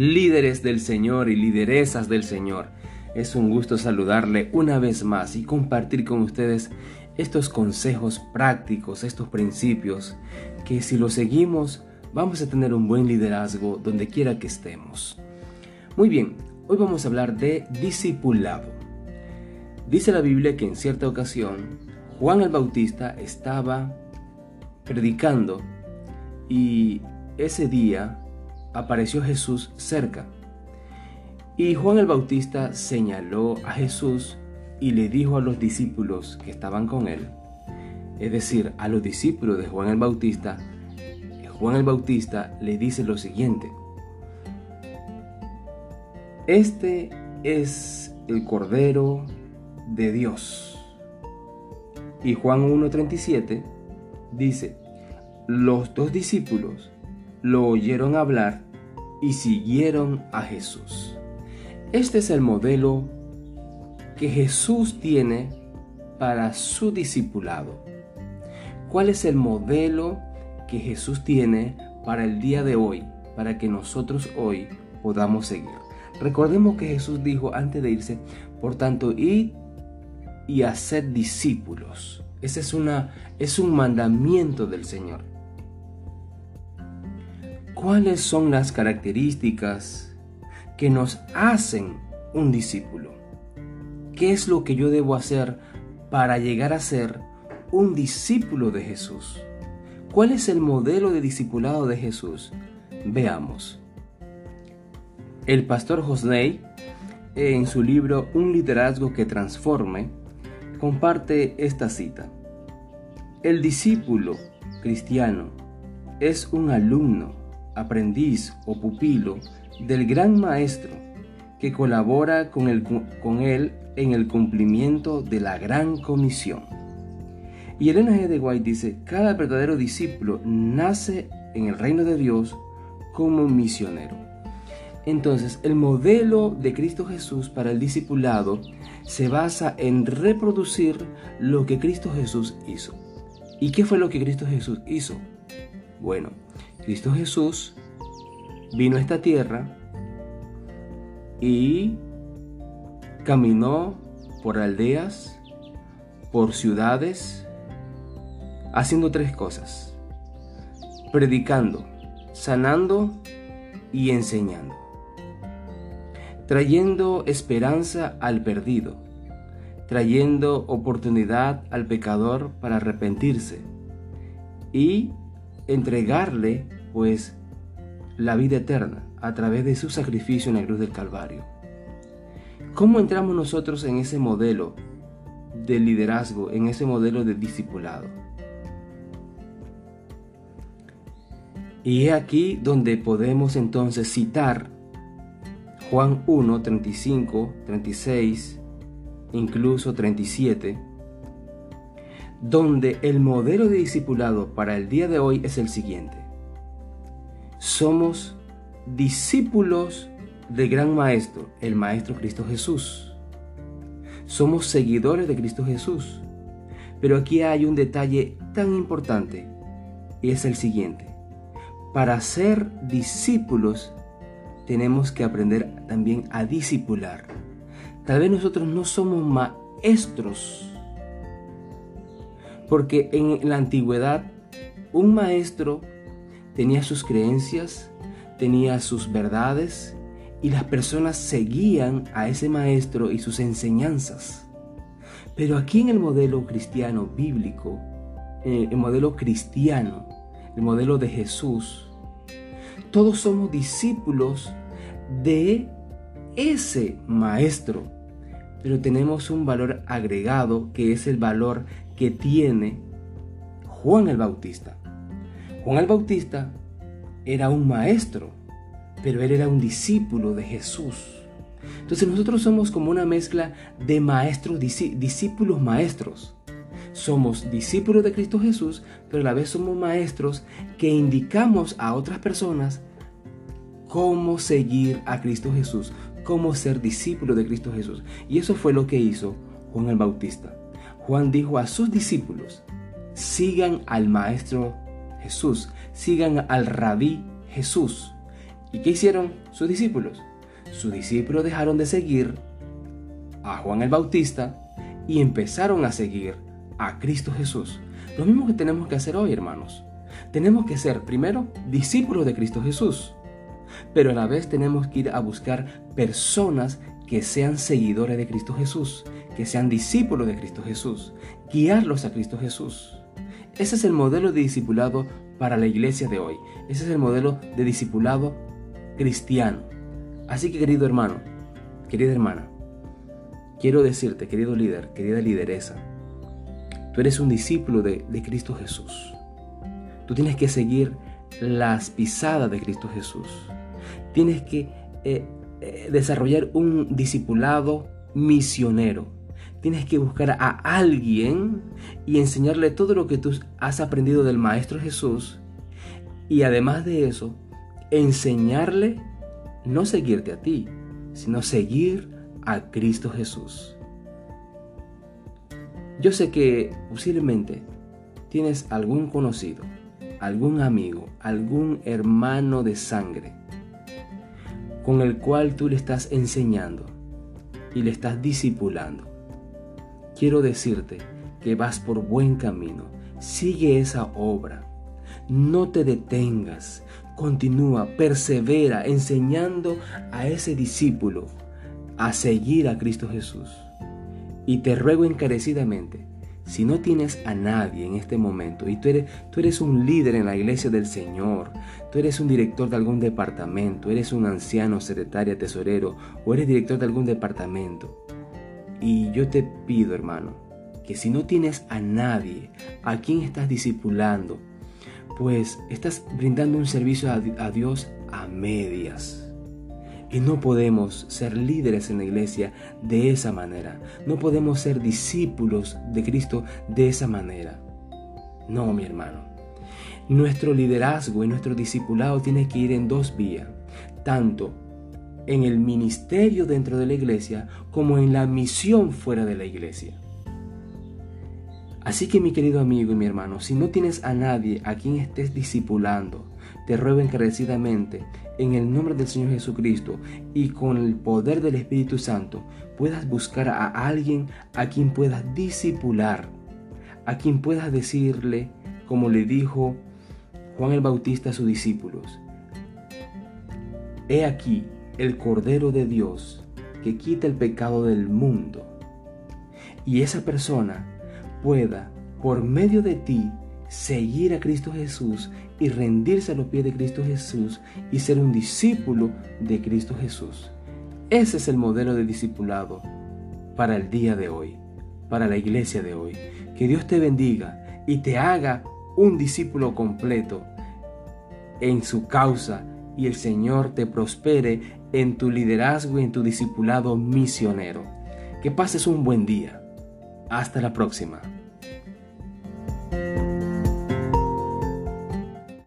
líderes del Señor y lideresas del Señor. Es un gusto saludarle una vez más y compartir con ustedes estos consejos prácticos, estos principios, que si los seguimos vamos a tener un buen liderazgo donde quiera que estemos. Muy bien, hoy vamos a hablar de discipulado. Dice la Biblia que en cierta ocasión Juan el Bautista estaba predicando y ese día apareció Jesús cerca. Y Juan el Bautista señaló a Jesús y le dijo a los discípulos que estaban con él, es decir, a los discípulos de Juan el Bautista, Juan el Bautista le dice lo siguiente, este es el Cordero de Dios. Y Juan 1.37 dice, los dos discípulos lo oyeron hablar y siguieron a Jesús. Este es el modelo que Jesús tiene para su discipulado. ¿Cuál es el modelo que Jesús tiene para el día de hoy, para que nosotros hoy podamos seguir? Recordemos que Jesús dijo antes de irse, por tanto, id y haced discípulos. Ese es, una, es un mandamiento del Señor. ¿Cuáles son las características que nos hacen un discípulo? ¿Qué es lo que yo debo hacer para llegar a ser un discípulo de Jesús? ¿Cuál es el modelo de discipulado de Jesús? Veamos. El pastor Josley, en su libro Un liderazgo que transforme, comparte esta cita. El discípulo cristiano es un alumno aprendiz o pupilo del gran maestro que colabora con, él en el cumplimiento de la gran comisión. Y Elena G. de White dice, cada verdadero discípulo nace en el reino de Dios como misionero. Entonces, el modelo de Cristo Jesús para el discipulado se basa en reproducir lo que Cristo Jesús hizo. ¿Y qué fue lo que Cristo Jesús hizo? Bueno, Cristo Jesús vino a esta tierra y caminó por aldeas, por ciudades, haciendo tres cosas. Predicando, sanando y enseñando. Trayendo esperanza al perdido. Trayendo oportunidad al pecador para arrepentirse. Y entregarle, pues, la vida eterna a través de su sacrificio en la cruz del Calvario. ¿Cómo entramos nosotros en ese modelo de liderazgo, en ese modelo de discipulado? Y es aquí donde podemos entonces citar Juan 1, 35, 36, incluso 37, donde el modelo de discipulado para el día de hoy es el siguiente. Somos discípulos del gran Maestro, el Maestro Cristo Jesús. Somos seguidores de Cristo Jesús. Pero aquí hay un detalle tan importante y es el siguiente. Para ser discípulos tenemos que aprender también a discipular. Tal vez nosotros no somos maestros porque en la antigüedad un maestro tenía sus creencias, tenía sus verdades y las personas seguían a ese maestro y sus enseñanzas. Pero aquí en el modelo cristiano bíblico, el modelo cristiano, el modelo de Jesús, todos somos discípulos de ese maestro, pero tenemos un valor agregado que es el valor que tiene Juan el Bautista. Juan el Bautista era un maestro, pero él era un discípulo de Jesús. Entonces nosotros somos como una mezcla de maestros, discípulos maestros. Somos discípulos de Cristo Jesús, pero a la vez somos maestros que indicamos a otras personas cómo seguir a Cristo Jesús, cómo ser discípulo de Cristo Jesús. Y eso fue lo que hizo Juan el Bautista. Juan dijo a sus discípulos, sigan al Maestro Jesús, sigan al Rabí Jesús. ¿Y qué hicieron sus discípulos? Sus discípulos dejaron de seguir a Juan el Bautista y empezaron a seguir a Cristo Jesús. Lo mismo que tenemos que hacer hoy, hermanos. Tenemos que ser, primero, discípulos de Cristo Jesús, pero a la vez tenemos que ir a buscar personas que sean seguidores de Cristo Jesús, que sean discípulos de Cristo Jesús, guiarlos a Cristo Jesús. Ese es el modelo de discipulado para la iglesia de hoy. Ese es el modelo de discipulado cristiano. Así que querido hermano, querida hermana, quiero decirte, querido líder, querida lideresa, tú eres un discípulo de, Cristo Jesús. Tú tienes que seguir las pisadas de Cristo Jesús. Tienes que eh, eh, desarrollar un discipulado misionero. Tienes que buscar a alguien y enseñarle todo lo que tú has aprendido del Maestro Jesús. Y además de eso, enseñarle no seguirte a ti, sino seguir a Cristo Jesús. Yo sé que posiblemente tienes algún conocido, algún amigo, algún hermano de sangre con el cual tú le estás enseñando y le estás discipulando. Quiero decirte que vas por buen camino. Sigue esa obra. No te detengas. Continúa, persevera enseñando a ese discípulo a seguir a Cristo Jesús. Y te ruego encarecidamente si no tienes a nadie en este momento y tú eres, tú eres un líder en la iglesia del Señor, tú eres un director de algún departamento, eres un anciano, secretaria, tesorero o eres director de algún departamento. Y yo te pido, hermano, que si no tienes a nadie a quien estás discipulando, pues estás brindando un servicio a, a Dios a medias. Y no podemos ser líderes en la iglesia de esa manera. No podemos ser discípulos de Cristo de esa manera. No, mi hermano. Nuestro liderazgo y nuestro discipulado tiene que ir en dos vías. Tanto en el ministerio dentro de la iglesia como en la misión fuera de la iglesia. Así que mi querido amigo y mi hermano, si no tienes a nadie a quien estés discipulando, te ruego encarecidamente, en el nombre del Señor Jesucristo y con el poder del Espíritu Santo, puedas buscar a alguien a quien puedas discipular, a quien puedas decirle, como le dijo Juan el Bautista a sus discípulos, He aquí el Cordero de Dios que quita el pecado del mundo. Y esa persona pueda, por medio de ti, seguir a Cristo Jesús y rendirse a los pies de Cristo Jesús y ser un discípulo de Cristo Jesús. Ese es el modelo de discipulado para el día de hoy, para la iglesia de hoy. Que Dios te bendiga y te haga un discípulo completo en su causa y el Señor te prospere en tu liderazgo y en tu discipulado misionero. Que pases un buen día. Hasta la próxima.